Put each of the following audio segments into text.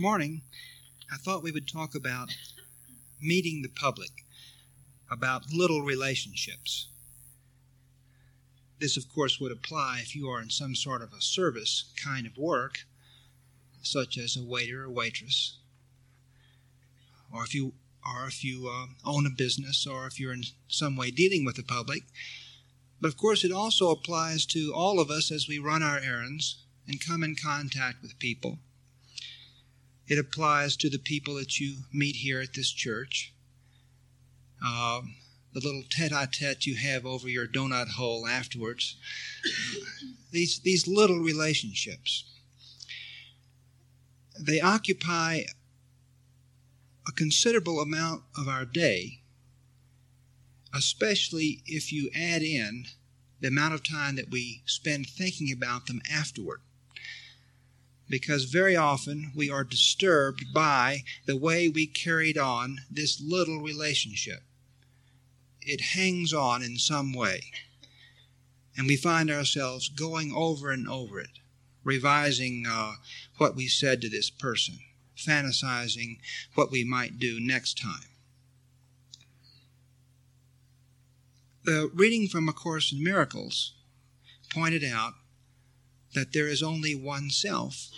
Morning, I thought we would talk about meeting the public, about little relationships. This, of course, would apply if you are in some sort of a service kind of work, such as a waiter or waitress, or if you or if you uh, own a business, or if you're in some way dealing with the public. But of course, it also applies to all of us as we run our errands and come in contact with people. It applies to the people that you meet here at this church. Uh, the little tete-a-tete you have over your donut hole afterwards. these these little relationships. They occupy a considerable amount of our day, especially if you add in the amount of time that we spend thinking about them afterward. Because very often we are disturbed by the way we carried on this little relationship. It hangs on in some way. And we find ourselves going over and over it, revising uh, what we said to this person fantasizing what we might do next time. The reading from A Course in Miracles pointed out that there is only one self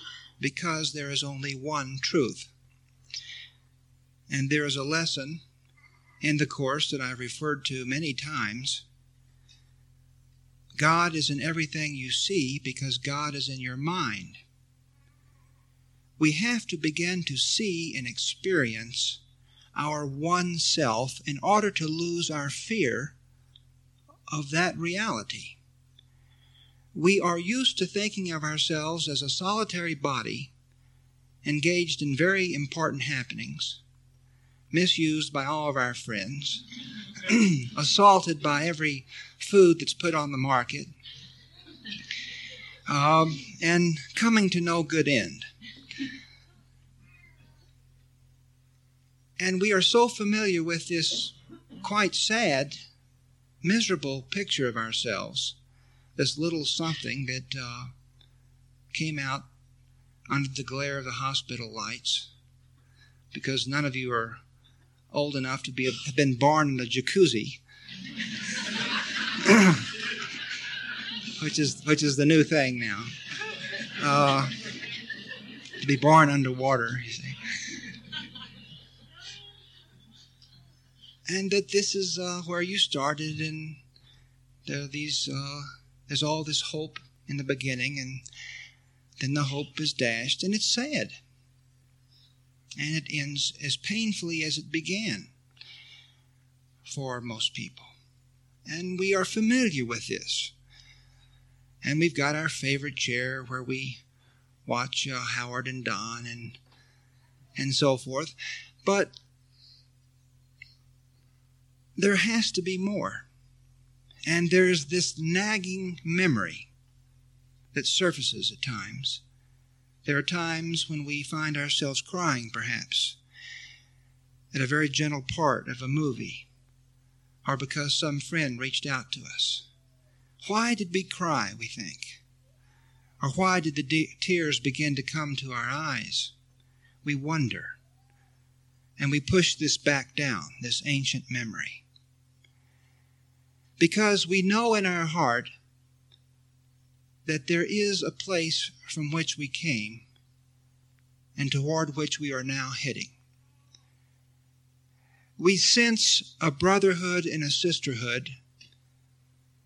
because there is only one truth. And there is a lesson in the Course that I've referred to many times. God is in everything you see because God is in your mind we have to begin to see and experience our one self in order to lose our fear of that reality. We are used to thinking of ourselves as a solitary body engaged in very important happenings, misused by all of our friends, assaulted by every food that's put on the market, um, and coming to no good end. And we are so familiar with this quite sad, miserable picture of ourselves, this little something that uh, came out under the glare of the hospital lights, because none of you are old enough to be have been born in a jacuzzi, which is which is the new thing now. Uh, to be born underwater, you see. and that this is uh, where you started, and there are these uh, there's all this hope in the beginning, and then the hope is dashed, and it's sad, and it ends as painfully as it began for most people, and we are familiar with this, and we've got our favorite chair where we watch uh, Howard and Don and and so forth, but there has to be more. And there's this nagging memory that surfaces at times. There are times when we find ourselves crying, perhaps, at a very gentle part of a movie, or because some friend reached out to us. Why did we cry, we think? Or why did the de- tears begin to come to our eyes? We wonder. And we push this back down, this ancient memory because we know in our heart that there is a place from which we came and toward which we are now heading. We sense a brotherhood and a sisterhood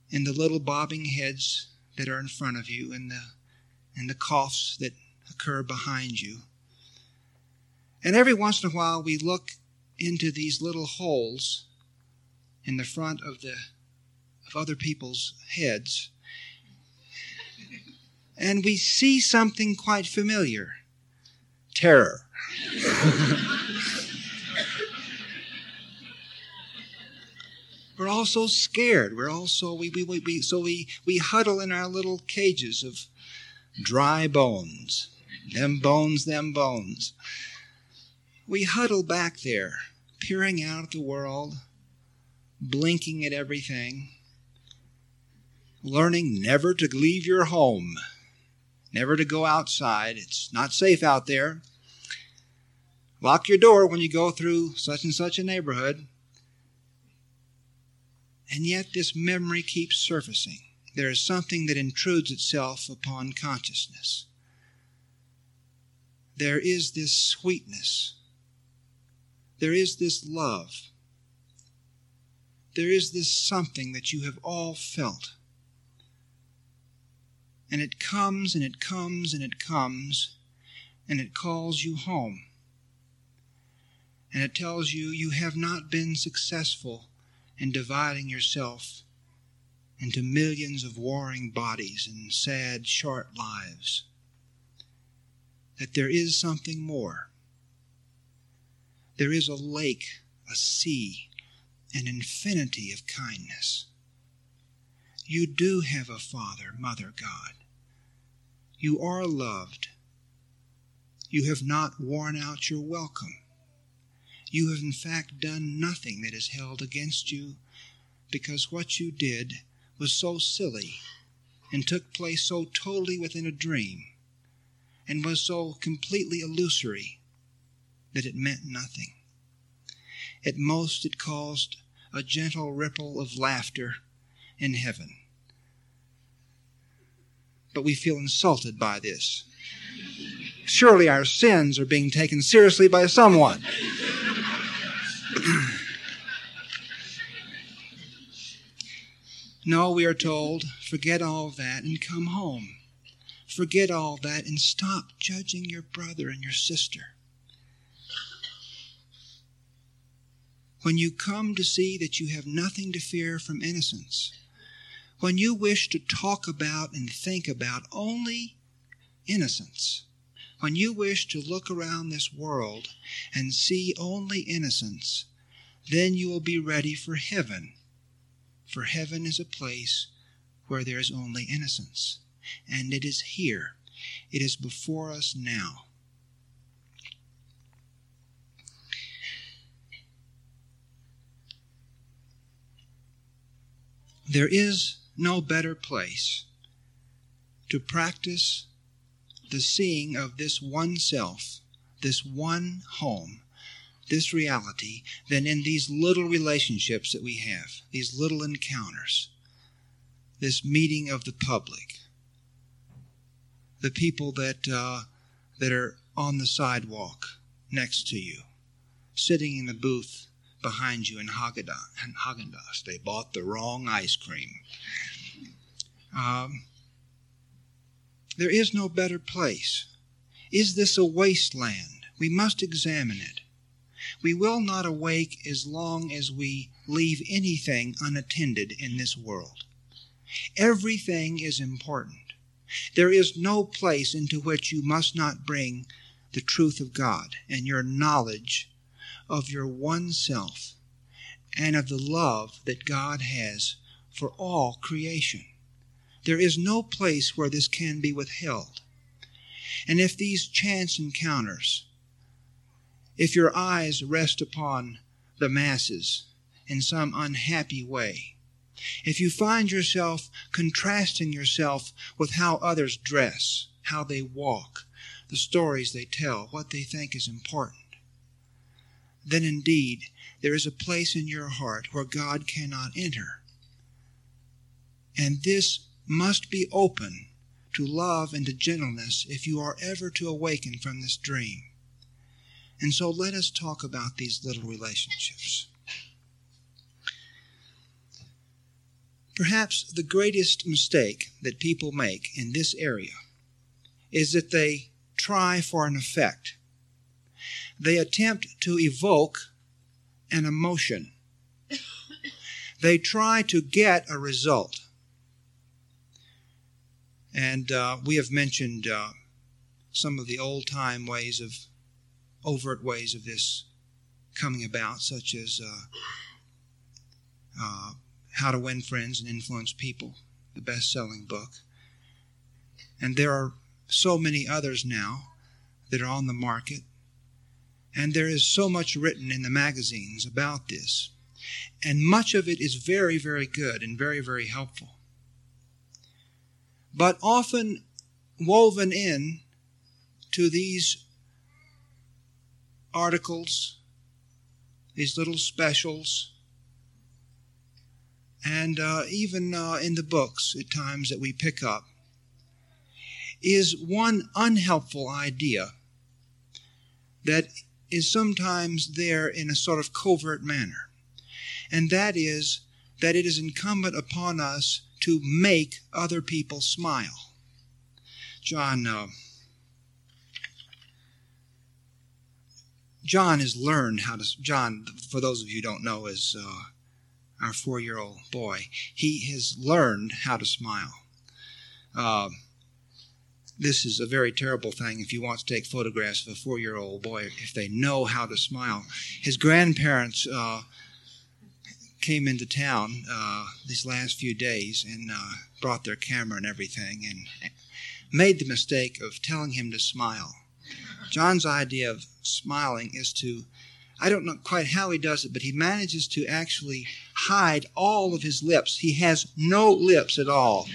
in the little bobbing heads that are in front of you and the, and the coughs that occur behind you. And every once in a while, we look into these little holes in the front of the of other people's heads. And we see something quite familiar terror. We're all so scared. We're all so we, we, we, we so we, we huddle in our little cages of dry bones. Them bones, them bones. We huddle back there, peering out at the world, blinking at everything, learning never to leave your home, never to go outside. It's not safe out there. Lock your door when you go through such and such a neighborhood. And yet this memory keeps surfacing. There is something that intrudes itself upon consciousness. There is this sweetness. There is this love. There is this something that you have all felt. And it comes and it comes and it comes and it calls you home. And it tells you you have not been successful in dividing yourself into millions of warring bodies and sad, short lives. That there is something more. There is a lake, a sea, an infinity of kindness. You do have a Father, Mother God. You are loved. You have not worn out your welcome. You have in fact done nothing that is held against you because what you did was so silly and took place so totally within a dream and was so completely illusory that it meant nothing. At most, it caused a gentle ripple of laughter in heaven. But we feel insulted by this. Surely our sins are being taken seriously by someone. no, we are told, forget all that and come home. Forget all that and stop judging your brother and your sister. When you come to see that you have nothing to fear from innocence, when you wish to talk about and think about only innocence, when you wish to look around this world and see only innocence, then you will be ready for heaven. For heaven is a place where there is only innocence. And it is here, it is before us now. There is no better place to practice the seeing of this one self, this one home, this reality, than in these little relationships that we have, these little encounters, this meeting of the public, the people that, uh, that are on the sidewalk next to you, sitting in the booth behind you in Haagen-Dazs. They bought the wrong ice cream. Um, there is no better place. Is this a wasteland? We must examine it. We will not awake as long as we leave anything unattended in this world. Everything is important. There is no place into which you must not bring the truth of God and your knowledge of your one self and of the love that God has for all creation. There is no place where this can be withheld. And if these chance encounters, if your eyes rest upon the masses in some unhappy way, if you find yourself contrasting yourself with how others dress, how they walk, the stories they tell, what they think is important, then indeed there is a place in your heart where God cannot enter. And this must be open to love and to gentleness if you are ever to awaken from this dream. And so let us talk about these little relationships. Perhaps the greatest mistake that people make in this area is that they try for an effect. They attempt to evoke an emotion. They try to get a result. And uh, we have mentioned uh, some of the old time ways of, overt ways of this coming about, such as uh, uh How to Win Friends and Influence People, the best selling book. And there are so many others now that are on the market. And there is so much written in the magazines about this. And much of it is very, very good and very, very helpful but often woven in to these articles, these little specials, and uh, even uh, in the books at times that we pick up, is one unhelpful idea that is sometimes there in a sort of covert manner. And that is that it is incumbent upon us to make other people smile. John. Uh, John has learned how to. John, for those of you who don't know, is uh, our four-year-old boy. He has learned how to smile. Uh, this is a very terrible thing if you want to take photographs of a four year old boy if they know how to smile. His grandparents uh, came into town uh, these last few days and uh, brought their camera and everything and made the mistake of telling him to smile. John's idea of smiling is to, I don't know quite how he does it, but he manages to actually hide all of his lips. He has no lips at all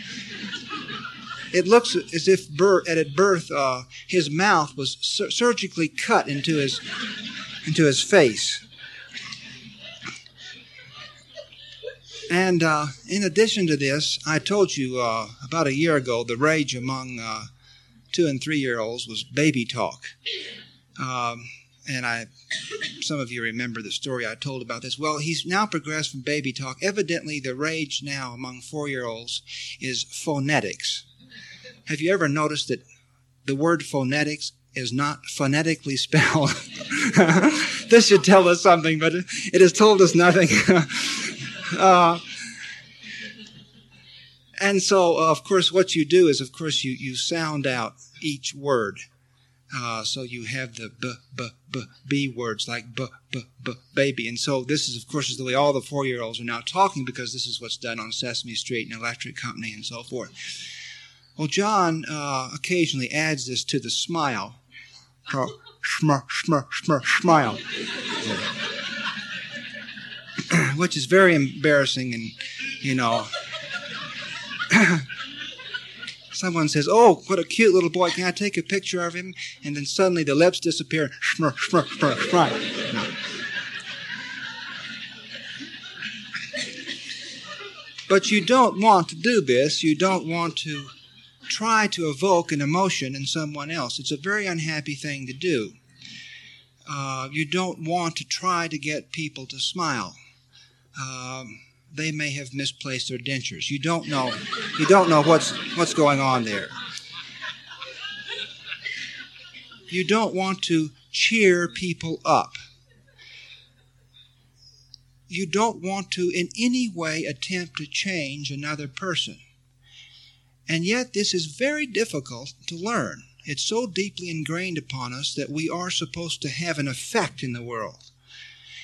it looks as if at birth uh, his mouth was sur- surgically cut into his into his face. And uh, in addition to this, I told you uh, about a year ago the rage among uh, two and three year olds was baby talk. Um, and I, some of you remember the story I told about this. Well, he's now progressed from baby talk. Evidently, the rage now among four year olds is phonetics. Have you ever noticed that the word phonetics is not phonetically spelled? this should tell us something, but it has told us nothing. uh, and so, uh, of course, what you do is, of course, you, you sound out each word. Uh, so you have the b, b, b, b words like b, b, b, baby. And so this is, of course, is the way all the four year olds are now talking because this is what's done on Sesame Street and Electric Company and so forth. Well, John uh, occasionally adds this to the smile. Uh, smile, smile, smile, smile. Which is very embarrassing and, you know. Someone says, Oh, what a cute little boy. Can I take a picture of him? And then suddenly the lips disappear. Smir, smir, smir, smile. No. But you don't want to do this. You don't want to try to evoke an emotion in someone else. It's a very unhappy thing to do. Uh, you don't want to try to get people to smile. Um, they may have misplaced their dentures. You don't know. You don't know what's what's going on there. You don't want to cheer people up. You don't want to in any way attempt to change another person. And yet, this is very difficult to learn. It's so deeply ingrained upon us that we are supposed to have an effect in the world.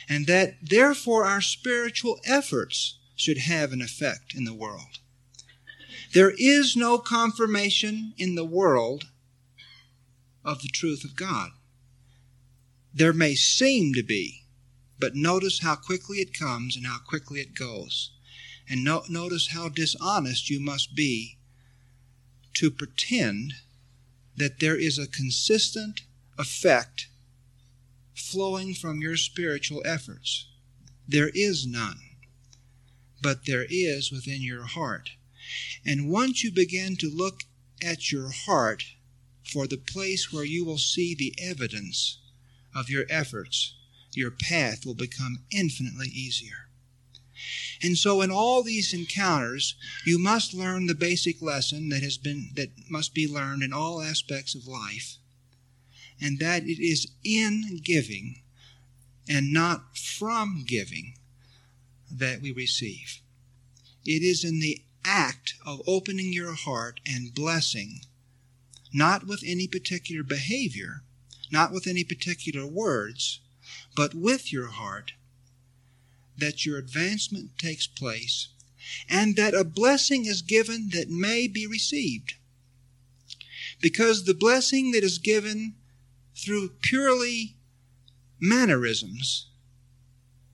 And that, therefore, our spiritual efforts should have an effect in the world. There is no confirmation in the world of the truth of God. There may seem to be, but notice how quickly it comes and how quickly it goes. And no, notice how dishonest you must be to pretend that there is a consistent effect flowing from your spiritual efforts. There is none, but there is within your heart. And once you begin to look at your heart for the place where you will see the evidence of your efforts, your path will become infinitely easier. And so in all these encounters, you must learn the basic lesson that has been that must be learned in all aspects of life, and that it is in giving and not from giving that we receive. It is in the act of opening your heart and blessing, not with any particular behavior, not with any particular words, but with your heart that your advancement takes place and that a blessing is given that may be received. Because the blessing that is given through purely mannerisms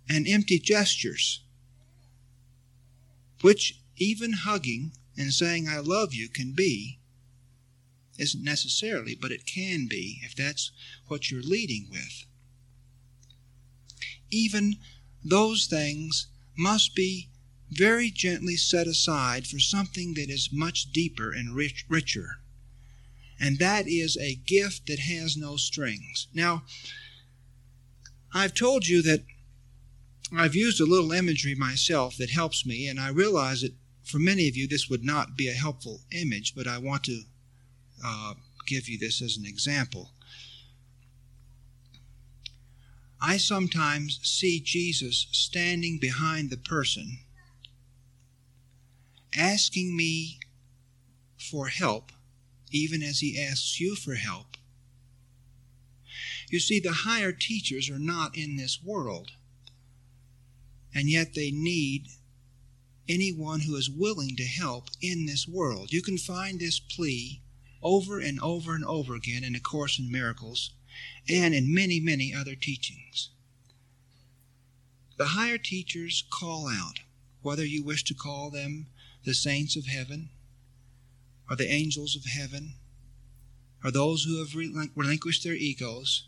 and empty gestures, which even hugging and saying, I love you can be, isn't necessarily, but it can be if that's what you're leading with. even those things must be very gently set aside for something that is much deeper and rich, richer. And that is a gift that has no strings. Now, I've told you that I've used a little imagery myself that helps me, and I realize that for many of you this would not be a helpful image, but I want to uh, give you this as an example. I sometimes see Jesus standing behind the person, asking me for help, even as he asks you for help. You see, the higher teachers are not in this world, and yet they need anyone who is willing to help in this world. You can find this plea over and over and over again in A Course in Miracles and in many, many other teachings. The higher teachers call out, whether you wish to call them the saints of heaven, or the angels of heaven, or those who have relinquished their egos,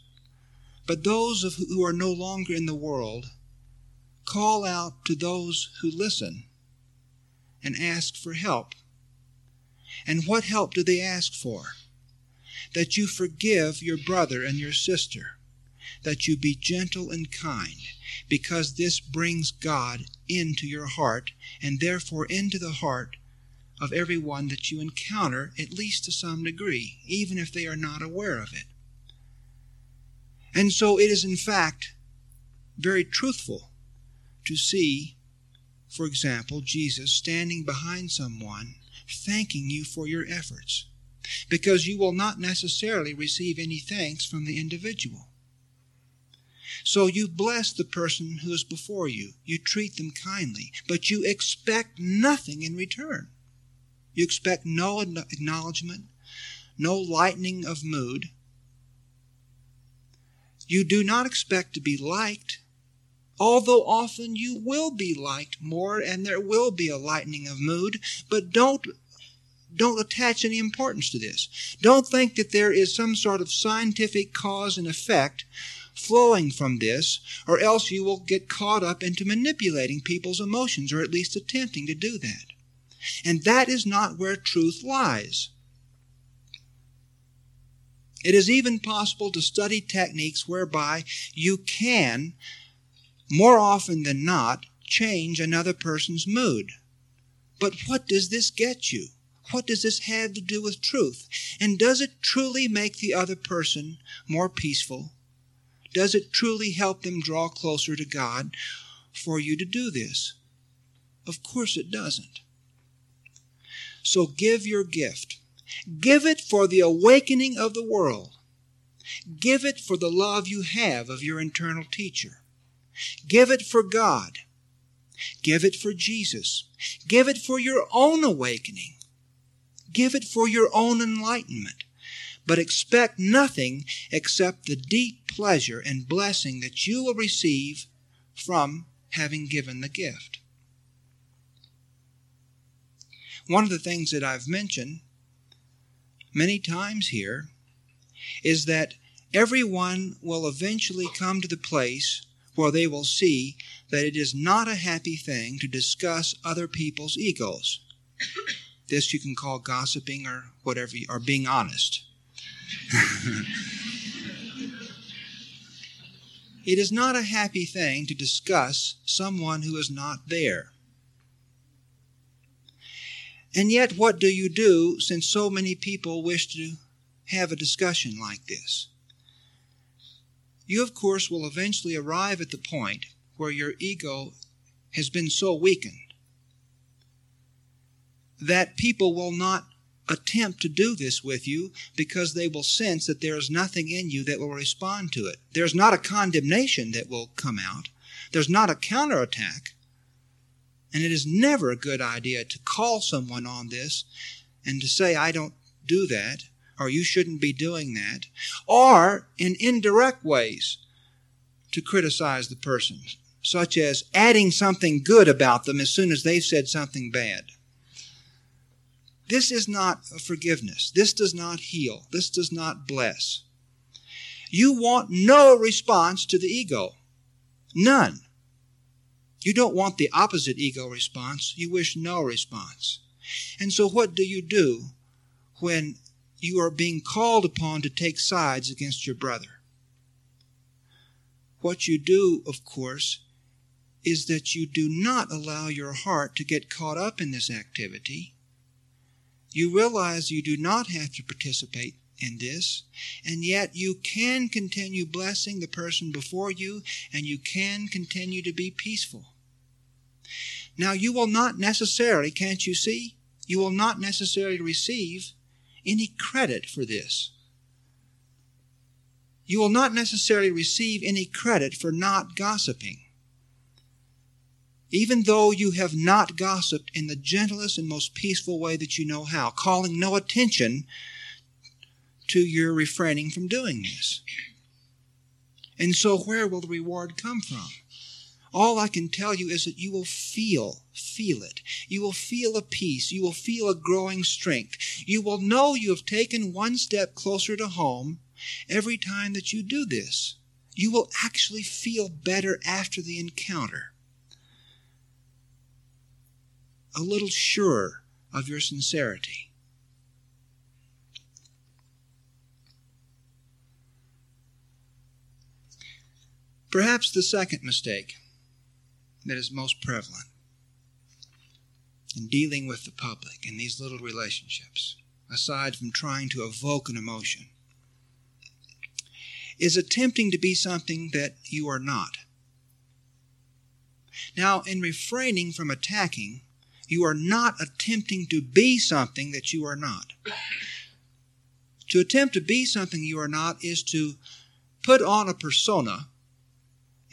but those of who are no longer in the world call out to those who listen and ask for help. And what help do they ask for? That you forgive your brother and your sister, that you be gentle and kind, because this brings God into your heart, and therefore into the heart of everyone that you encounter, at least to some degree, even if they are not aware of it. And so it is, in fact, very truthful to see, for example, Jesus standing behind someone, thanking you for your efforts because you will not necessarily receive any thanks from the individual. So you bless the person who is before you. You treat them kindly, but you expect nothing in return. You expect no acknowledgement, no lightening of mood. You do not expect to be liked, although often you will be liked more and there will be a lightening of mood, but don't don't attach any importance to this. Don't think that there is some sort of scientific cause and effect flowing from this, or else you will get caught up into manipulating people's emotions, or at least attempting to do that. And that is not where truth lies. It is even possible to study techniques whereby you can, more often than not, change another person's mood. But what does this get you? What does this have to do with truth? And does it truly make the other person more peaceful? Does it truly help them draw closer to God for you to do this? Of course it doesn't. So give your gift. Give it for the awakening of the world. Give it for the love you have of your internal teacher. Give it for God. Give it for Jesus. Give it for your own awakening. Give it for your own enlightenment. But expect nothing except the deep pleasure and blessing that you will receive from having given the gift. One of the things that I've mentioned many times here is that everyone will eventually come to the place where they will see that it is not a happy thing to discuss other people's egos. This you can call gossiping or whatever, or being honest. it is not a happy thing to discuss someone who is not there. And yet, what do you do since so many people wish to have a discussion like this? You, of course, will eventually arrive at the point where your ego has been so weakened that people will not attempt to do this with you because they will sense that there is nothing in you that will respond to it. There's not a condemnation that will come out. There's not a counterattack. And it is never a good idea to call someone on this and to say, I don't do that, or you shouldn't be doing that, or in indirect ways to criticize the person, such as adding something good about them as soon as they've said something bad. This is not forgiveness. This does not heal. This does not bless. You want no response to the ego. None. You don't want the opposite ego response. You wish no response. And so what do you do when you are being called upon to take sides against your brother? What you do, of course, is that you do not allow your heart to get caught up in this activity. You realize you do not have to participate in this, and yet you can continue blessing the person before you, and you can continue to be peaceful. Now, you will not necessarily, can't you see? You will not necessarily receive any credit for this. You will not necessarily receive any credit for not gossiping. Even though you have not gossiped in the gentlest and most peaceful way that you know how, calling no attention to your refraining from doing this. And so, where will the reward come from? All I can tell you is that you will feel, feel it. You will feel a peace. You will feel a growing strength. You will know you have taken one step closer to home every time that you do this. You will actually feel better after the encounter. A little surer of your sincerity. Perhaps the second mistake that is most prevalent in dealing with the public in these little relationships, aside from trying to evoke an emotion, is attempting to be something that you are not. Now, in refraining from attacking, you are not attempting to be something that you are not. To attempt to be something you are not is to put on a persona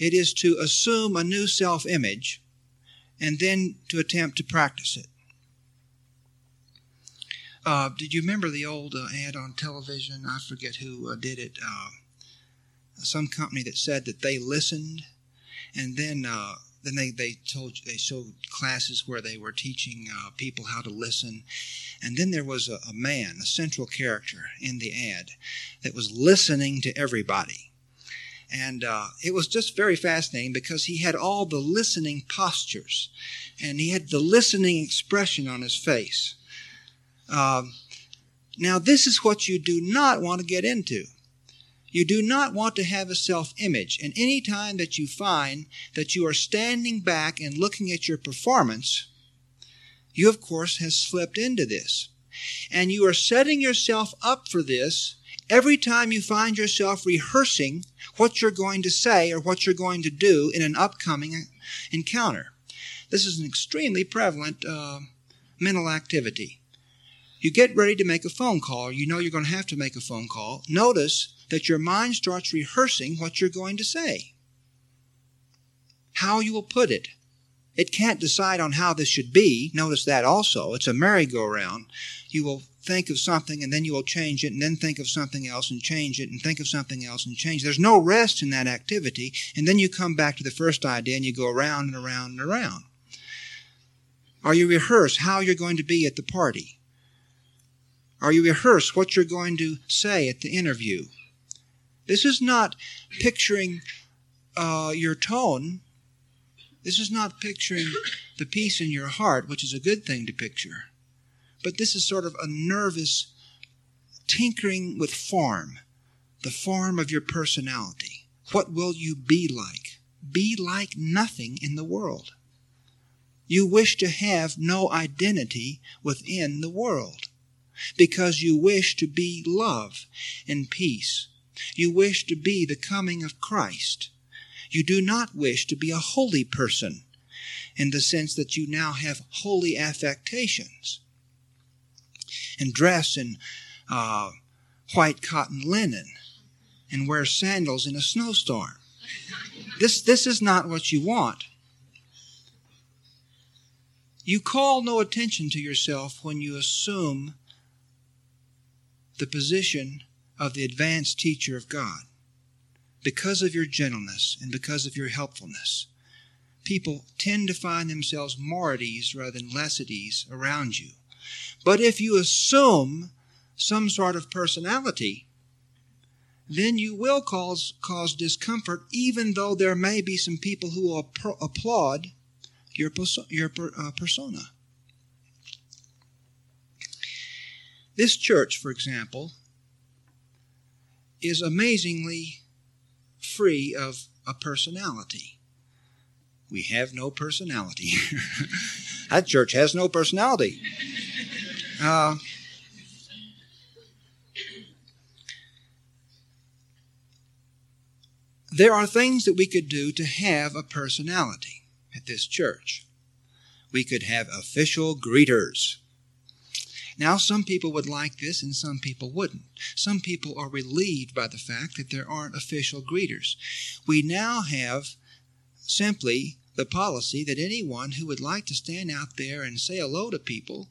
it is to assume a new self image and then to attempt to practice it. Uh, did you remember the old uh, ad on television? I forget who uh, did it. Uh, some company that said that they listened, and then uh, then they, they told they showed classes where they were teaching uh, people how to listen, and then there was a, a man, a central character in the ad, that was listening to everybody and uh, it was just very fascinating because he had all the listening postures and he had the listening expression on his face. Um, now, this is what you do not want to get into. You do not want to have a self image. And any time that you find that you are standing back and looking at your performance, you, of course, have slipped into this. And you are setting yourself up for this every time you find yourself rehearsing what you're going to say or what you're going to do in an upcoming encounter. This is an extremely prevalent uh, mental activity. You get ready to make a phone call, you know you're going to have to make a phone call. Notice that your mind starts rehearsing what you're going to say, how you will put it. It can't decide on how this should be. Notice that also. It's a merry-go-round. You will think of something and then you will change it and then think of something else and change it and think of something else and change. There's no rest in that activity. And then you come back to the first idea and you go around and around and around. Are you rehearse how you're going to be at the party? Are you rehearse what you're going to say at the interview? This is not picturing uh, your tone. This is not picturing the peace in your heart, which is a good thing to picture. But this is sort of a nervous tinkering with form, the form of your personality. What will you be like? Be like nothing in the world. You wish to have no identity within the world because you wish to be love and peace. You wish to be the coming of Christ. You do not wish to be a holy person in the sense that you now have holy affectations and dress in uh, white cotton linen and wear sandals in a snowstorm. This, this is not what you want. You call no attention to yourself when you assume the position of the advanced teacher of God because of your gentleness and because of your helpfulness. People tend to find themselves ease rather than less at ease around you. But if you assume some sort of personality, then you will cause, cause discomfort, even though there may be some people who will applaud your, perso- your uh, persona. This church, for example, is amazingly free of a personality. We have no personality. that church has no personality. Uh, there are things that we could do to have a personality at this church. We could have official greeters. Now, some people would like this and some people wouldn't. Some people are relieved by the fact that there aren't official greeters. We now have simply the policy that anyone who would like to stand out there and say hello to people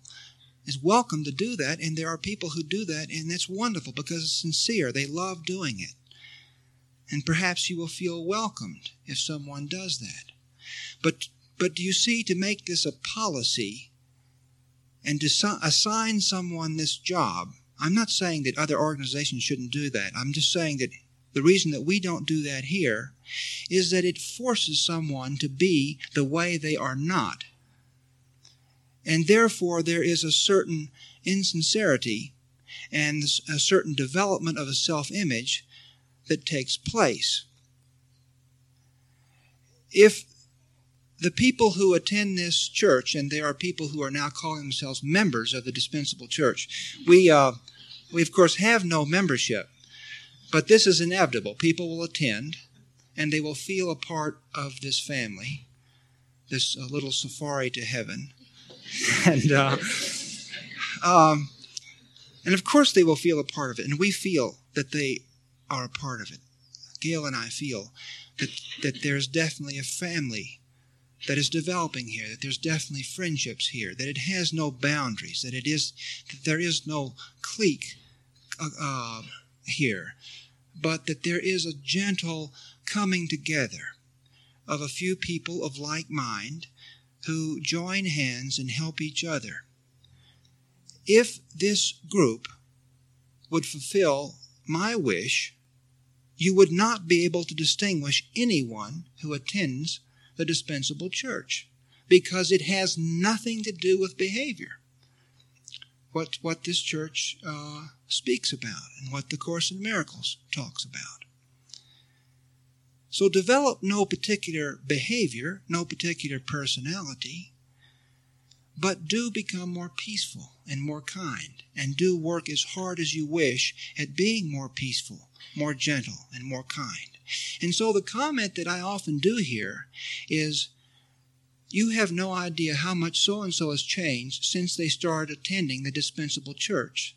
is welcome to do that, and there are people who do that, and that's wonderful because it's sincere. They love doing it. And perhaps you will feel welcomed if someone does that. But, but do you see, to make this a policy, and to assign someone this job. I'm not saying that other organizations shouldn't do that. I'm just saying that the reason that we don't do that here is that it forces someone to be the way they are not. And therefore, there is a certain insincerity and a certain development of a self image that takes place. If the people who attend this church, and there are people who are now calling themselves members of the dispensable church, we, uh, we of course have no membership, but this is inevitable. People will attend, and they will feel a part of this family, this uh, little safari to heaven, and uh, um, and of course they will feel a part of it, and we feel that they are a part of it. Gayle and I feel that that there's definitely a family that is developing here, that there's definitely friendships here, that it has no boundaries, that it is that there is no clique uh, uh, here, but that there is a gentle coming together of a few people of like mind who join hands and help each other. If this group would fulfill my wish, you would not be able to distinguish anyone who attends the dispensable church because it has nothing to do with behavior. What, what this church uh, speaks about and what the Course in Miracles talks about. So develop no particular behavior, no particular personality, but do become more peaceful and more kind, and do work as hard as you wish at being more peaceful, more gentle, and more kind. And so the comment that I often do here is you have no idea how much so and so has changed since they started attending the dispensable church.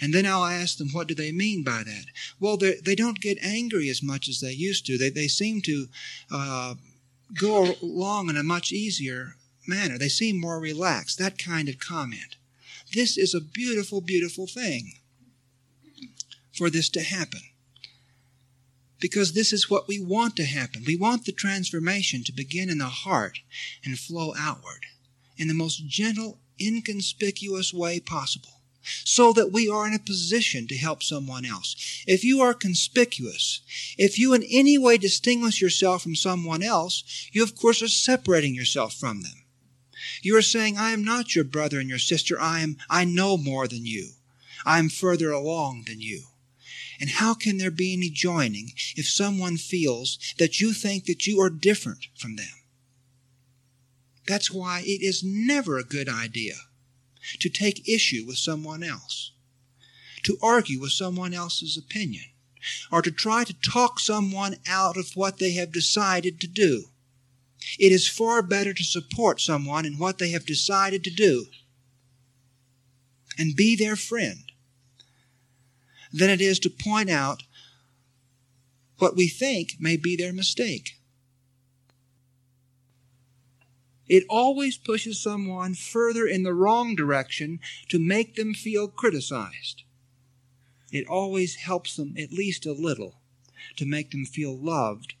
And then I'll ask them, what do they mean by that? Well, they don't get angry as much as they used to. They, they seem to uh, go along in a much easier manner. They seem more relaxed. That kind of comment. This is a beautiful, beautiful thing for this to happen because this is what we want to happen. We want the transformation to begin in the heart and flow outward in the most gentle, inconspicuous way possible so that we are in a position to help someone else. If you are conspicuous, if you in any way distinguish yourself from someone else, you of course are separating yourself from them. You are saying, I am not your brother and your sister. I am, I know more than you. I am further along than you. And how can there be any joining if someone feels that you think that you are different from them? That's why it is never a good idea to take issue with someone else, to argue with someone else's opinion, or to try to talk someone out of what they have decided to do. It is far better to support someone in what they have decided to do and be their friend than it is to point out what we think may be their mistake. It always pushes someone further in the wrong direction to make them feel criticized. It always helps them at least a little to make them feel loved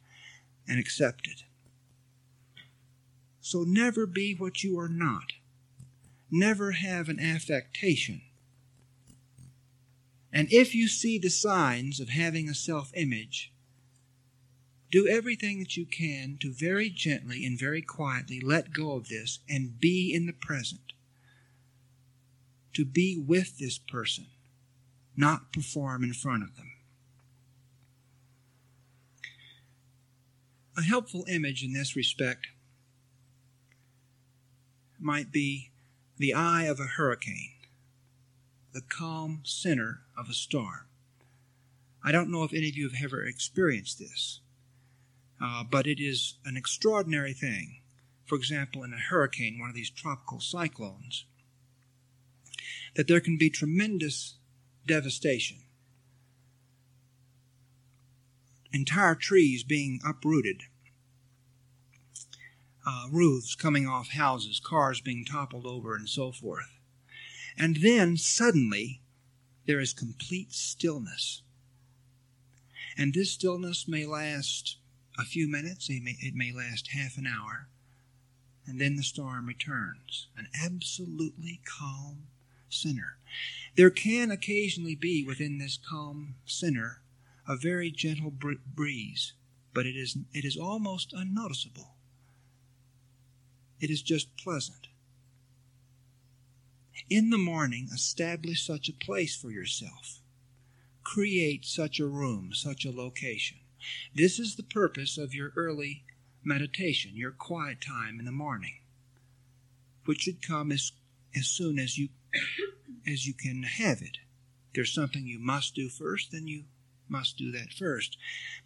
and accepted. So never be what you are not. Never have an affectation And if you see the signs of having a self image, do everything that you can to very gently and very quietly let go of this and be in the present. To be with this person, not perform in front of them. A helpful image in this respect might be the eye of a hurricane, the calm center of a storm. I don't know if any of you have ever experienced this, uh, but it is an extraordinary thing. For example, in a hurricane, one of these tropical cyclones, that there can be tremendous devastation entire trees being uprooted, uh, roofs coming off houses, cars being toppled over, and so forth. And then suddenly there is complete stillness. And this stillness may last a few minutes, it may, it may last half an hour, and then the storm returns. An absolutely calm center. There can occasionally be within this calm center a very gentle breeze, but it is, it is almost unnoticeable. It is just pleasant. In the morning, establish such a place for yourself. Create such a room, such a location. This is the purpose of your early meditation, your quiet time in the morning, which should come as, as soon as you as you can have it. There's something you must do first, then you must do that first.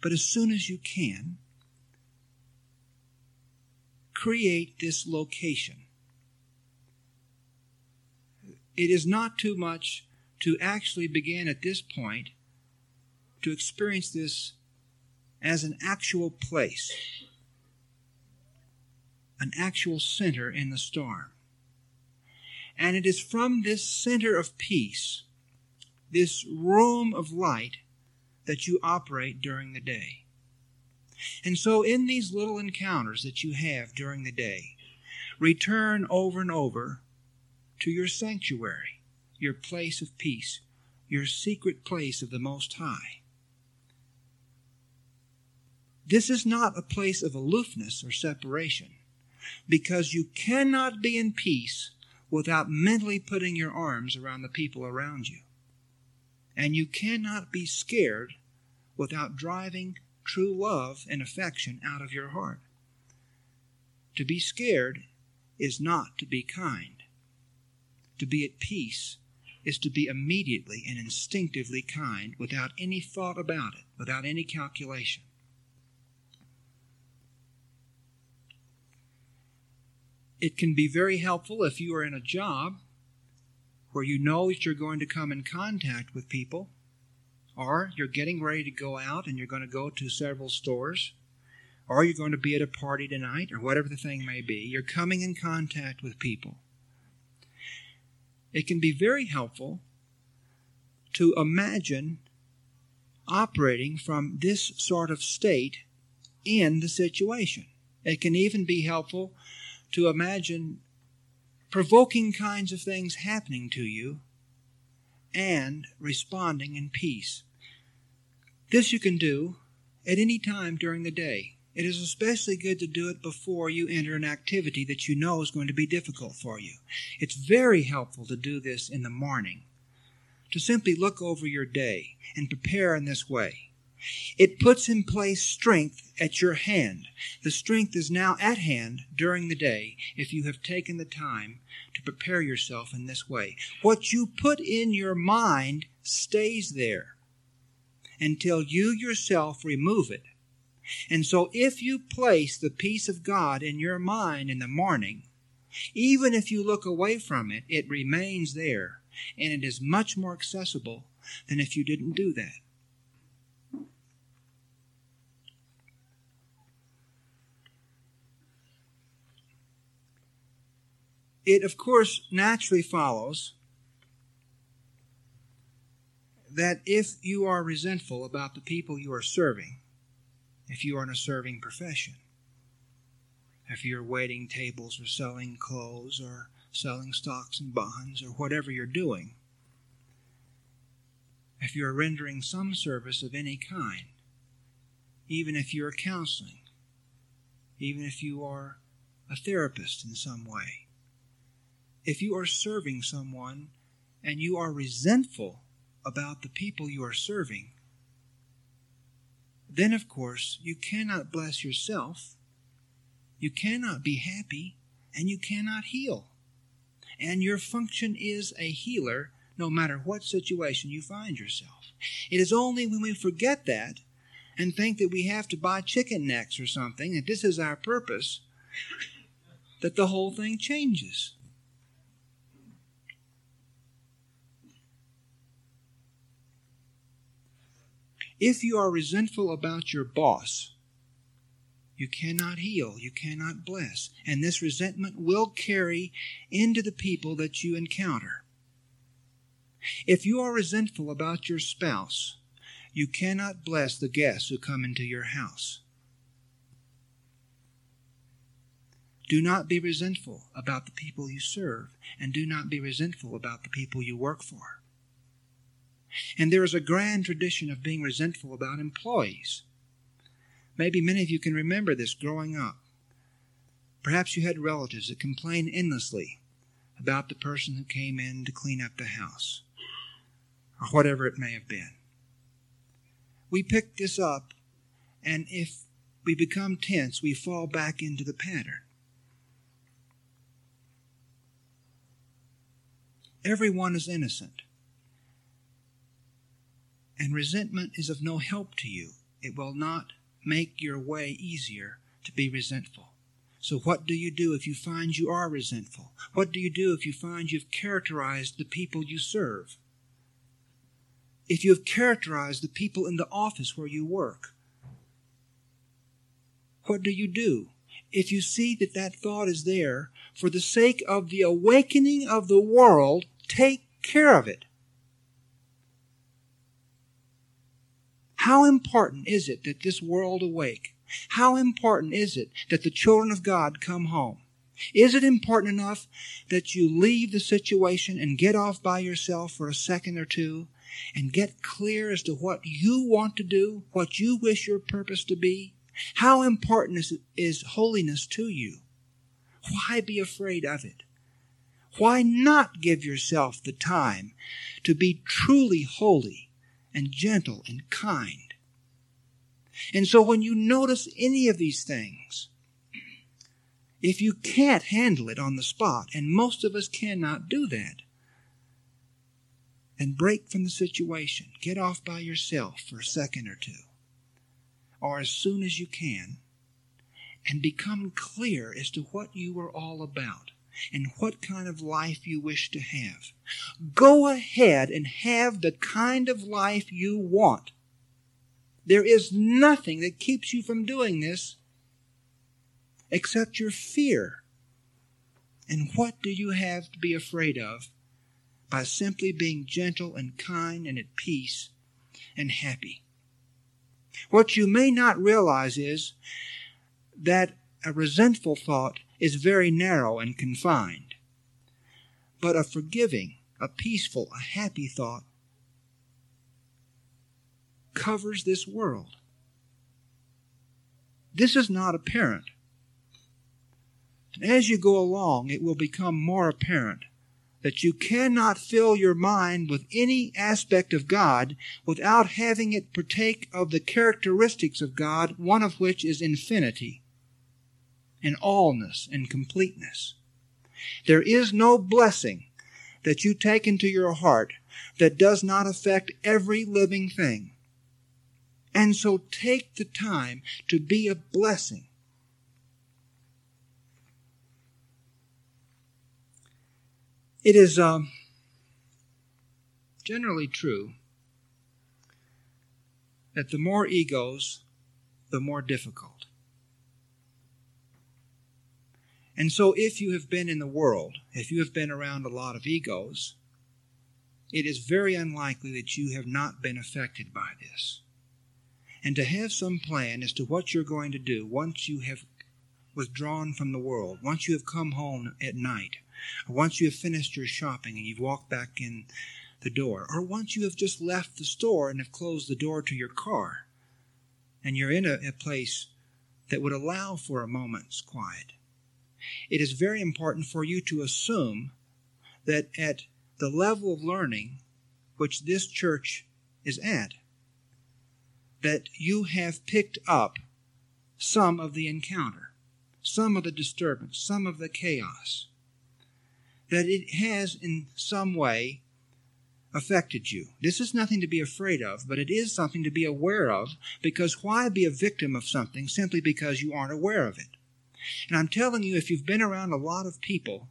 But as soon as you can, create this location. It is not too much to actually begin at this point to experience this as an actual place, an actual center in the storm. And it is from this center of peace, this room of light, that you operate during the day. And so, in these little encounters that you have during the day, return over and over to your sanctuary, your place of peace, your secret place of the Most High. This is not a place of aloofness or separation, because you cannot be in peace without mentally putting your arms around the people around you. And you cannot be scared without driving true love and affection out of your heart. To be scared is not to be kind. To be at peace is to be immediately and instinctively kind without any thought about it, without any calculation. It can be very helpful if you are in a job where you know that you're going to come in contact with people or you're getting ready to go out and you're going to go to several stores, or you're going to be at a party tonight, or whatever the thing may be. You're coming in contact with people. It can be very helpful to imagine operating from this sort of state in the situation. It can even be helpful to imagine provoking kinds of things happening to you and responding in peace. This you can do at any time during the day. It is especially good to do it before you enter an activity that you know is going to be difficult for you. It's very helpful to do this in the morning, to simply look over your day and prepare in this way. It puts in place strength at your hand. The strength is now at hand during the day if you have taken the time to prepare yourself in this way. What you put in your mind stays there until you yourself remove it. And so if you place the peace of God in your mind in the morning, even if you look away from it, it remains there and it is much more accessible than if you didn't do that. it of course naturally follows that if you are resentful about the people you are serving, if you are in a serving profession, if you're waiting tables or selling clothes or selling stocks and bonds or whatever you're doing, if you're rendering some service of any kind, even if you're counseling, even if you are a therapist in some way, if you are serving someone and you are resentful about the people you are serving, then of course you cannot bless yourself, you cannot be happy, and you cannot heal. And your function is a healer no matter what situation you find yourself. It is only when we forget that and think that we have to buy chicken necks or something, that this is our purpose, that the whole thing changes. If you are resentful about your boss, you cannot heal, you cannot bless, and this resentment will carry into the people that you encounter. If you are resentful about your spouse, you cannot bless the guests who come into your house. Do not be resentful about the people you serve, and do not be resentful about the people you work for. And there is a grand tradition of being resentful about employees. Maybe many of you can remember this growing up. Perhaps you had relatives that complained endlessly about the person who came in to clean up the house, or whatever it may have been. We pick this up, and if we become tense, we fall back into the pattern. Everyone is innocent. And resentment is of no help to you. It will not make your way easier to be resentful. So, what do you do if you find you are resentful? What do you do if you find you've characterized the people you serve? If you have characterized the people in the office where you work? What do you do? If you see that that thought is there, for the sake of the awakening of the world, take care of it. How important is it that this world awake? How important is it that the children of God come home? Is it important enough that you leave the situation and get off by yourself for a second or two and get clear as to what you want to do, what you wish your purpose to be? How important is, is holiness to you? Why be afraid of it? Why not give yourself the time to be truly holy and gentle and kind. And so when you notice any of these things, if you can't handle it on the spot, and most of us cannot do that, then break from the situation. Get off by yourself for a second or two, or as soon as you can, and become clear as to what you are all about and what kind of life you wish to have. Go ahead and have the kind of life you want. There is nothing that keeps you from doing this except your fear. And what do you have to be afraid of by simply being gentle and kind and at peace and happy? What you may not realize is that a resentful thought is very narrow and confined. But a forgiving, a peaceful, a happy thought covers this world. This is not apparent. As you go along, it will become more apparent that you cannot fill your mind with any aspect of God without having it partake of the characteristics of God, one of which is infinity and allness and completeness. There is no blessing that you take into your heart that does not affect every living thing. And so take the time to be a blessing. It is um, generally true that the more egos, the more difficult. And so, if you have been in the world, if you have been around a lot of egos, it is very unlikely that you have not been affected by this. And to have some plan as to what you're going to do once you have withdrawn from the world, once you have come home at night, or once you have finished your shopping and you've walked back in the door, or once you have just left the store and have closed the door to your car, and you're in a, a place that would allow for a moment's quiet. It is very important for you to assume that at the level of learning which this church is at, that you have picked up some of the encounter, some of the disturbance, some of the chaos, that it has in some way affected you. This is nothing to be afraid of, but it is something to be aware of because why be a victim of something simply because you aren't aware of it? And I'm telling you, if you've been around a lot of people,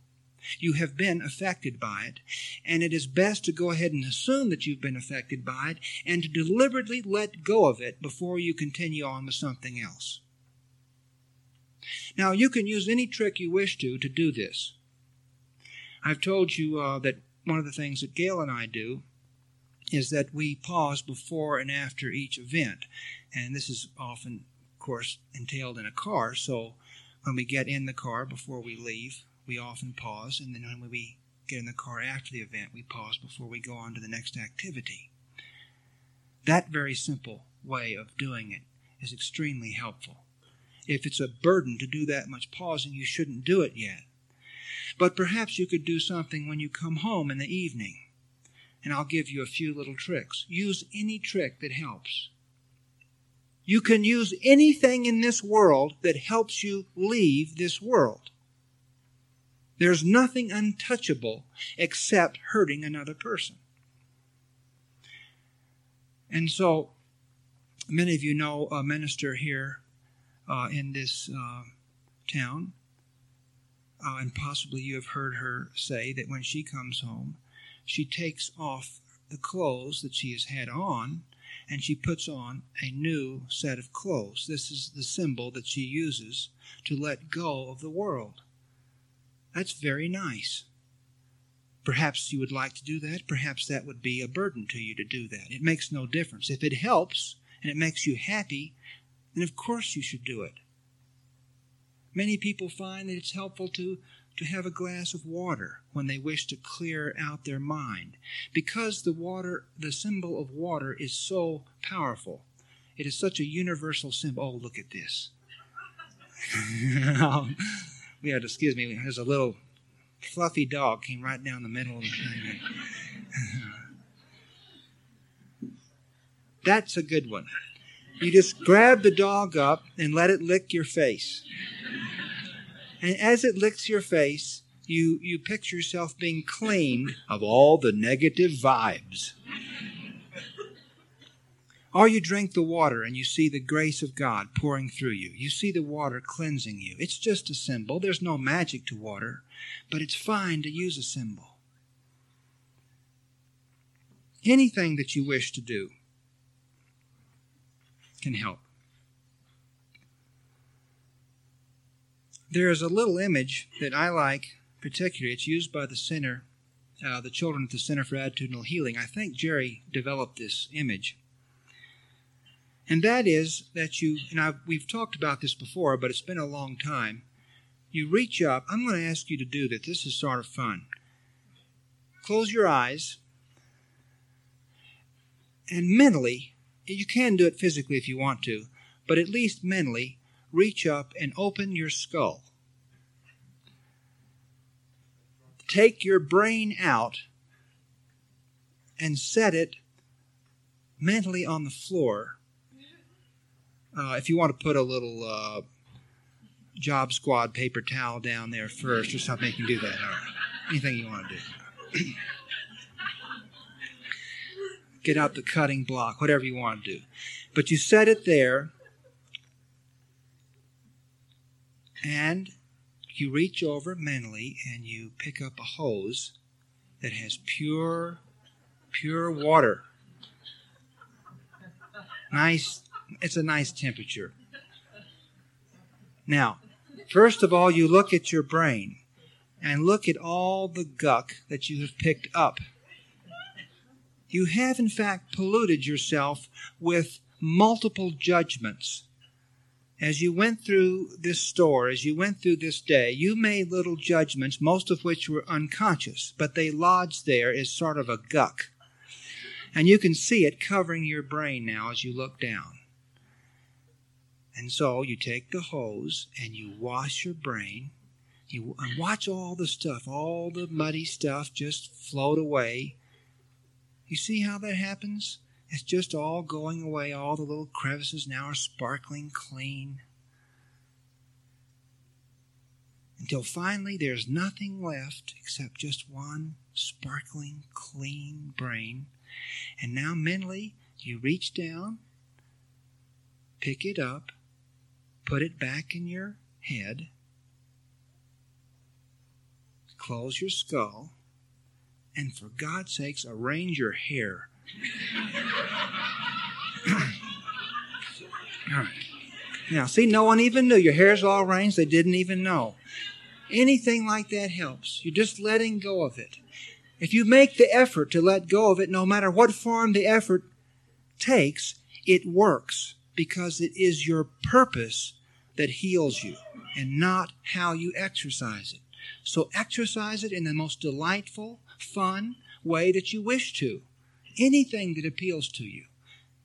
you have been affected by it, and it is best to go ahead and assume that you've been affected by it and to deliberately let go of it before you continue on with something else. Now, you can use any trick you wish to to do this. I've told you uh, that one of the things that Gayle and I do is that we pause before and after each event. And this is often, of course, entailed in a car. So when we get in the car before we leave, we often pause. And then when we get in the car after the event, we pause before we go on to the next activity. That very simple way of doing it is extremely helpful. If it's a burden to do that much pausing, you shouldn't do it yet. But perhaps you could do something when you come home in the evening. And I'll give you a few little tricks. Use any trick that helps. You can use anything in this world that helps you leave this world. There's nothing untouchable except hurting another person. And so, many of you know a minister here uh, in this uh, town uh, and possibly you have heard her say that when she comes home, she takes off the clothes that she has had on and she puts on a new set of clothes. This is the symbol that she uses to let go of the world. That's very nice. Perhaps you would like to do that. Perhaps that would be a burden to you to do that. It makes no difference. If it helps and it makes you happy, then of course you should do it. Many people find that it's helpful to, to have a glass of water when they wish to clear out their mind. Because the water, the symbol of water is so powerful. It is such a universal symbol. Oh, look at this. Um, we had, excuse me, there's a little fluffy dog came right down the middle of the thing. That's a good one. You just grab the dog up and let it lick your face. And as it licks your face, you, you picture yourself being cleaned of all the negative vibes. Or you drink the water and you see the grace of God pouring through you. You see the water cleansing you. It's just a symbol. There's no magic to water, but it's fine to use a symbol. Anything that you wish to do can help. There is a little image that I like particularly. It's used by the center, uh, the children at the Center for Attitudinal Healing. I think Jerry developed this image. And that is that you, and I've, we've talked about this before, but it's been a long time. You reach up. I'm going to ask you to do that. This is sort of fun. Close your eyes. And mentally, you can do it physically if you want to, but at least mentally, reach up and open your skull. Take your brain out and set it mentally on the floor. Uh, if you want to put a little uh, job squad paper towel down there first or something, you can do that. Anything you want to do. Get out the cutting block, whatever you want to do. But you set it there And you reach over mentally and you pick up a hose that has pure, pure water. Nice, it's a nice temperature. Now, first of all, you look at your brain and look at all the guck that you have picked up. You have, in fact, polluted yourself with multiple judgments as you went through this store, as you went through this day, you made little judgments, most of which were unconscious, but they lodged there as sort of a guck. And you can see it covering your brain now as you look down. And so you take the hose and you wash your brain. You and watch all the stuff, all the muddy stuff just float away. You see how that happens? It's just all going away. All the little crevices now are sparkling clean. Until finally there's nothing left except just one sparkling, clean brain. And now mentally you reach down, pick it up, put it back in your head, close your skull, and for God's sakes, arrange your hair. All right. Now, see, no one even knew. Your hair's all arranged. They didn't even know. Anything like that helps. You're just letting go of it. If you make the effort to let go of it, no matter what form the effort takes, it works because it is your purpose that heals you and not how you exercise it. So exercise it in the most delightful, fun way that you wish to. Anything that appeals to you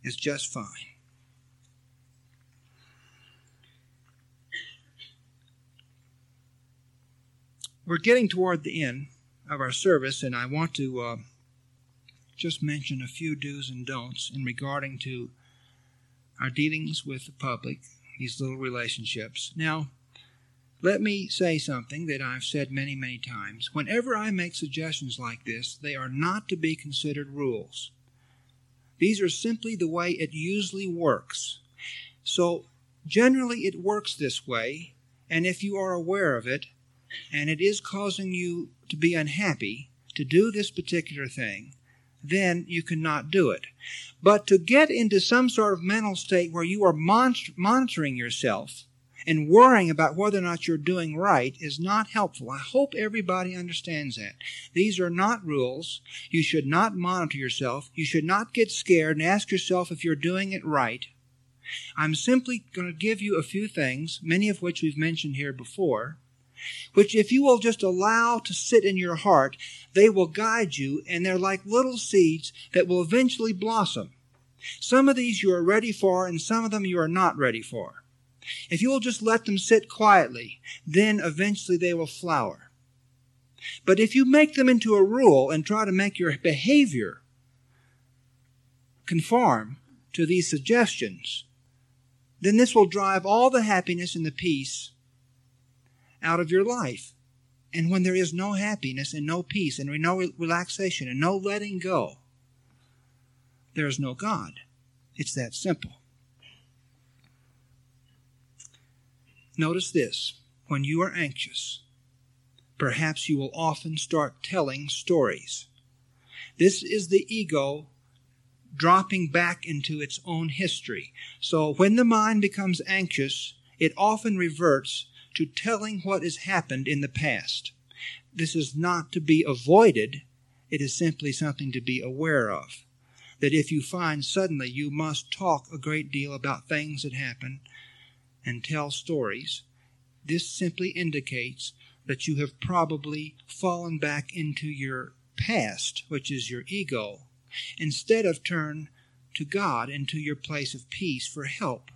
is just fine. We're getting toward the end of our service, and I want to uh, just mention a few do's and don'ts in regarding to our dealings with the public, these little relationships. Now, let me say something that I've said many, many times. Whenever I make suggestions like this, they are not to be considered rules. These are simply the way it usually works. So, generally, it works this way, and if you are aware of it, and it is causing you to be unhappy to do this particular thing, then you cannot do it. But to get into some sort of mental state where you are monitoring yourself and worrying about whether or not you're doing right is not helpful. I hope everybody understands that. These are not rules. You should not monitor yourself. You should not get scared and ask yourself if you're doing it right. I'm simply going to give you a few things, many of which we've mentioned here before, which if you will just allow to sit in your heart, they will guide you and they're like little seeds that will eventually blossom. Some of these you are ready for and some of them you are not ready for. If you will just let them sit quietly, then eventually they will flower. But if you make them into a rule and try to make your behavior conform to these suggestions, then this will drive all the happiness and the peace out of your life. And when there is no happiness and no peace and no relaxation and no letting go, there is no God. It's that simple. Notice this when you are anxious, perhaps you will often start telling stories. This is the ego dropping back into its own history. So when the mind becomes anxious, it often reverts to telling what has happened in the past. This is not to be avoided, it is simply something to be aware of. That if you find suddenly you must talk a great deal about things that happened, and tell stories, this simply indicates that you have probably fallen back into your past, which is your ego, instead of turn to God and to your place of peace for help.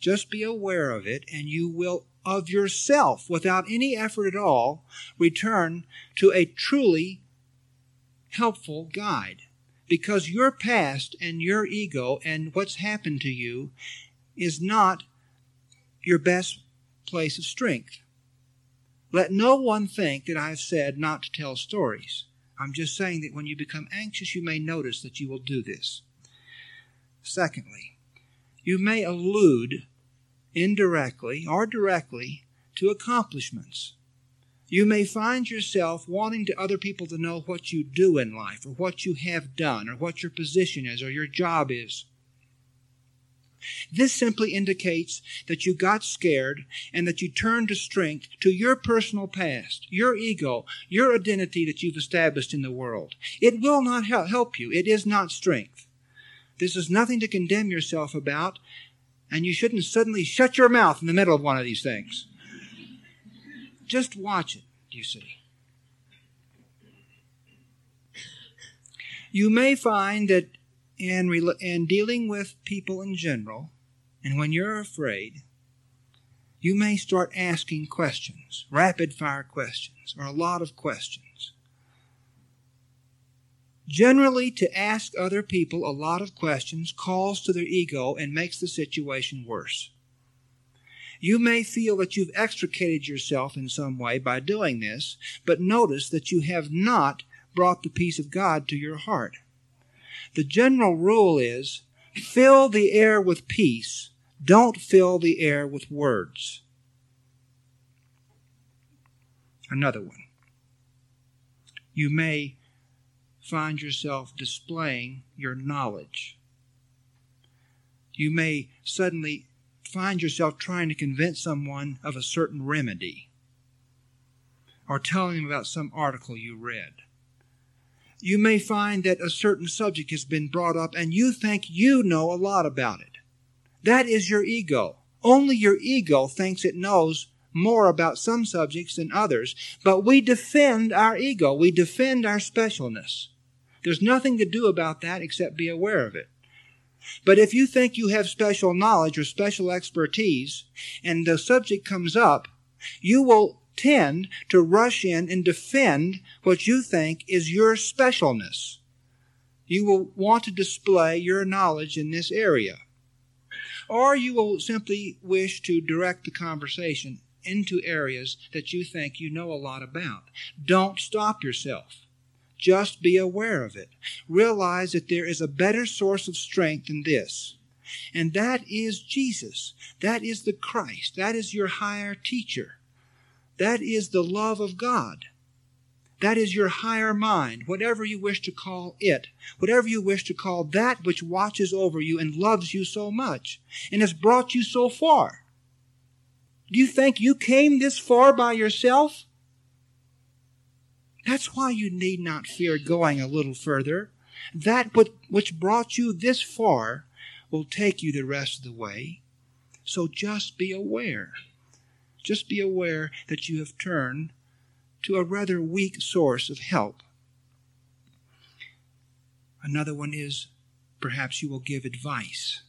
Just be aware of it, and you will of yourself, without any effort at all, return to a truly helpful guide. Because your past and your ego and what's happened to you is not your best place of strength. Let no one think that I have said not to tell stories. I'm just saying that when you become anxious, you may notice that you will do this. Secondly, you may allude indirectly or directly to accomplishments. You may find yourself wanting to other people to know what you do in life or what you have done or what your position is or your job is. This simply indicates that you got scared and that you turned to strength to your personal past, your ego, your identity that you've established in the world. It will not help you. It is not strength. This is nothing to condemn yourself about, and you shouldn't suddenly shut your mouth in the middle of one of these things. Just watch it, you see. You may find that in, in dealing with people in general, and when you're afraid, you may start asking questions, rapid fire questions, or a lot of questions. Generally, to ask other people a lot of questions calls to their ego and makes the situation worse. You may feel that you've extricated yourself in some way by doing this, but notice that you have not brought the peace of God to your heart. The general rule is fill the air with peace don't fill the air with words. Another one. You may find yourself displaying your knowledge. You may suddenly find yourself trying to convince someone of a certain remedy or telling them about some article you read. You may find that a certain subject has been brought up and you think you know a lot about it. That is your ego. Only your ego thinks it knows more about some subjects than others, but we defend our ego. We defend our specialness. There's nothing to do about that except be aware of it. But if you think you have special knowledge or special expertise and the subject comes up, you will tend to rush in and defend what you think is your specialness. You will want to display your knowledge in this area or you will simply wish to direct the conversation into areas that you think you know a lot about. Don't stop yourself. Just be aware of it. Realize that there is a better source of strength than this. And that is Jesus. That is the Christ. That is your higher teacher. That is the love of God. That is your higher mind, whatever you wish to call it, whatever you wish to call that which watches over you and loves you so much and has brought you so far. Do you think you came this far by yourself? That's why you need not fear going a little further. That which brought you this far will take you the rest of the way. So just be aware. Just be aware that you have turned to a rather weak source of help. Another one is perhaps you will give advice.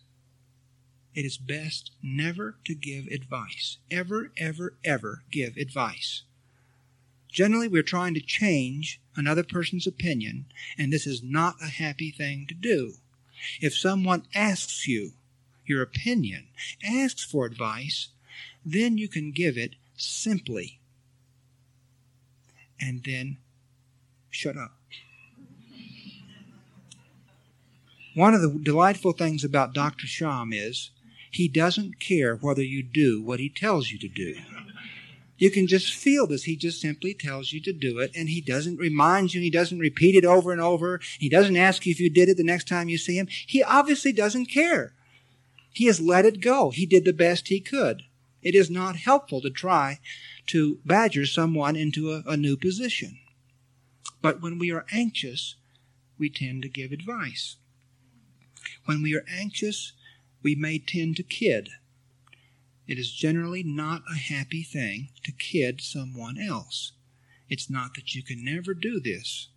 It is best never to give advice. Ever, ever, ever give advice. Generally, we're trying to change another person's opinion, and this is not a happy thing to do. If someone asks you your opinion, asks for advice, then you can give it simply and then shut up. One of the delightful things about Dr. Sham is he doesn't care whether you do what he tells you to do. You can just feel this. He just simply tells you to do it, and he doesn't remind you, he doesn't repeat it over and over. He doesn't ask you if you did it the next time you see him. He obviously doesn't care. He has let it go. He did the best he could. It is not helpful to try to badger someone into a, a new position. But when we are anxious, we tend to give advice. When we are anxious, we may tend to kid. It is generally not a happy thing to kid someone else. It's not that you can never do this.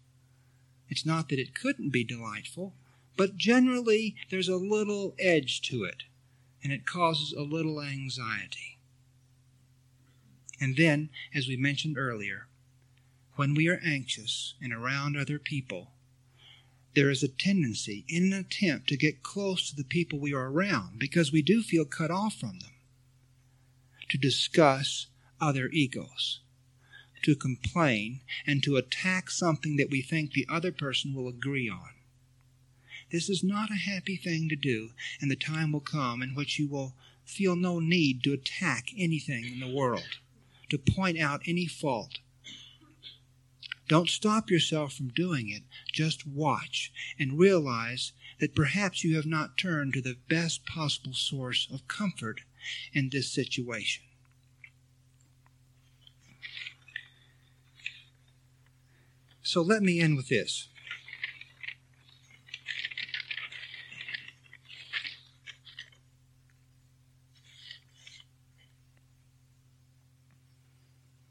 It's not that it couldn't be delightful, but generally there's a little edge to it, and it causes a little anxiety. And then, as we mentioned earlier, when we are anxious and around other people, there is a tendency in an attempt to get close to the people we are around because we do feel cut off from them to discuss other egos, to complain, and to attack something that we think the other person will agree on. This is not a happy thing to do, and the time will come in which you will feel no need to attack anything in the world to point out any fault. Don't stop yourself from doing it. Just watch and realize that perhaps you have not turned to the best possible source of comfort in this situation. So let me end with this.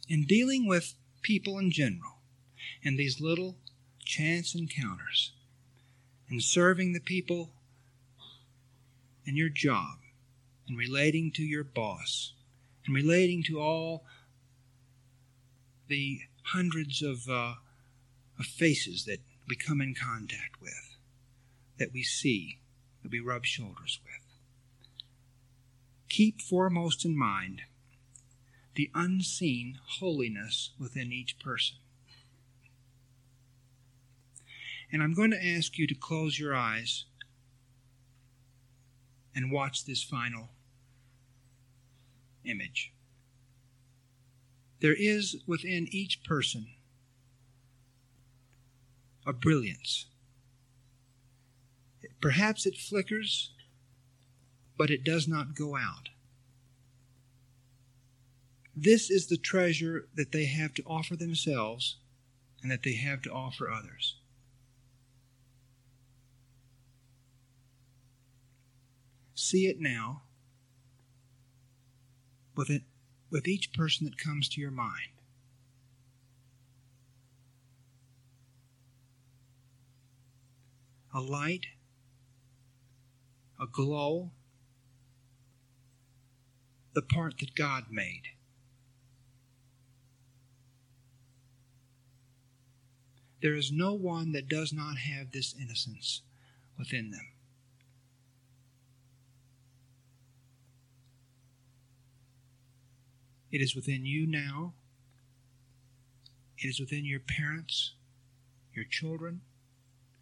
In dealing with people in general, in these little chance encounters, in serving the people in your job, in relating to your boss, in relating to all the hundreds of, uh, of faces that we come in contact with, that we see, that we rub shoulders with. Keep foremost in mind the unseen holiness within each person. And I'm going to ask you to close your eyes and watch this final image. There is within each person a brilliance. Perhaps it flickers, but it does not go out. This is the treasure that they have to offer themselves and that they have to offer others. See it now with, it, with each person that comes to your mind. A light, a glow, the part that God made. There is no one that does not have this innocence within them. It is within you now. It is within your parents, your children,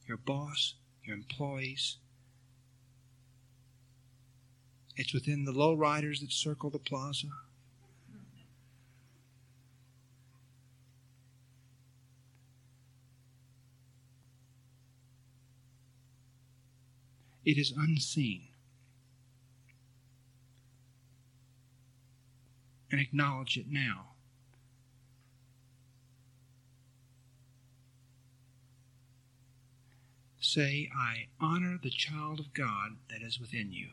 your boss, your employees. It's within the low riders that circle the plaza. It is unseen. and acknowledge it now. Say, I honor the child of God that is within you.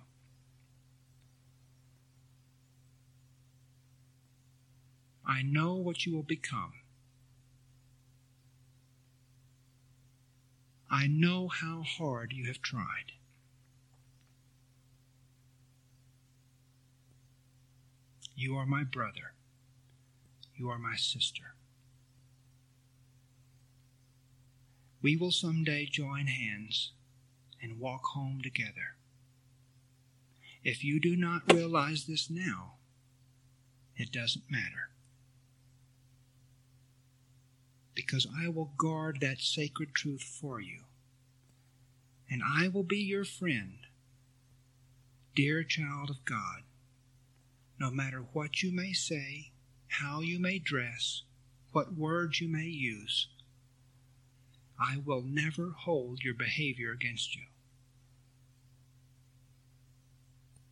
I know what you will become. I know how hard you have tried. You are my brother. You are my sister. We will someday join hands and walk home together. If you do not realize this now, it doesn't matter. Because I will guard that sacred truth for you. And I will be your friend, dear child of God no matter what you may say, how you may dress, what words you may use, I will never hold your behavior against you.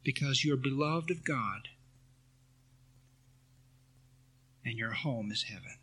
Because you're beloved of God and your home is heaven.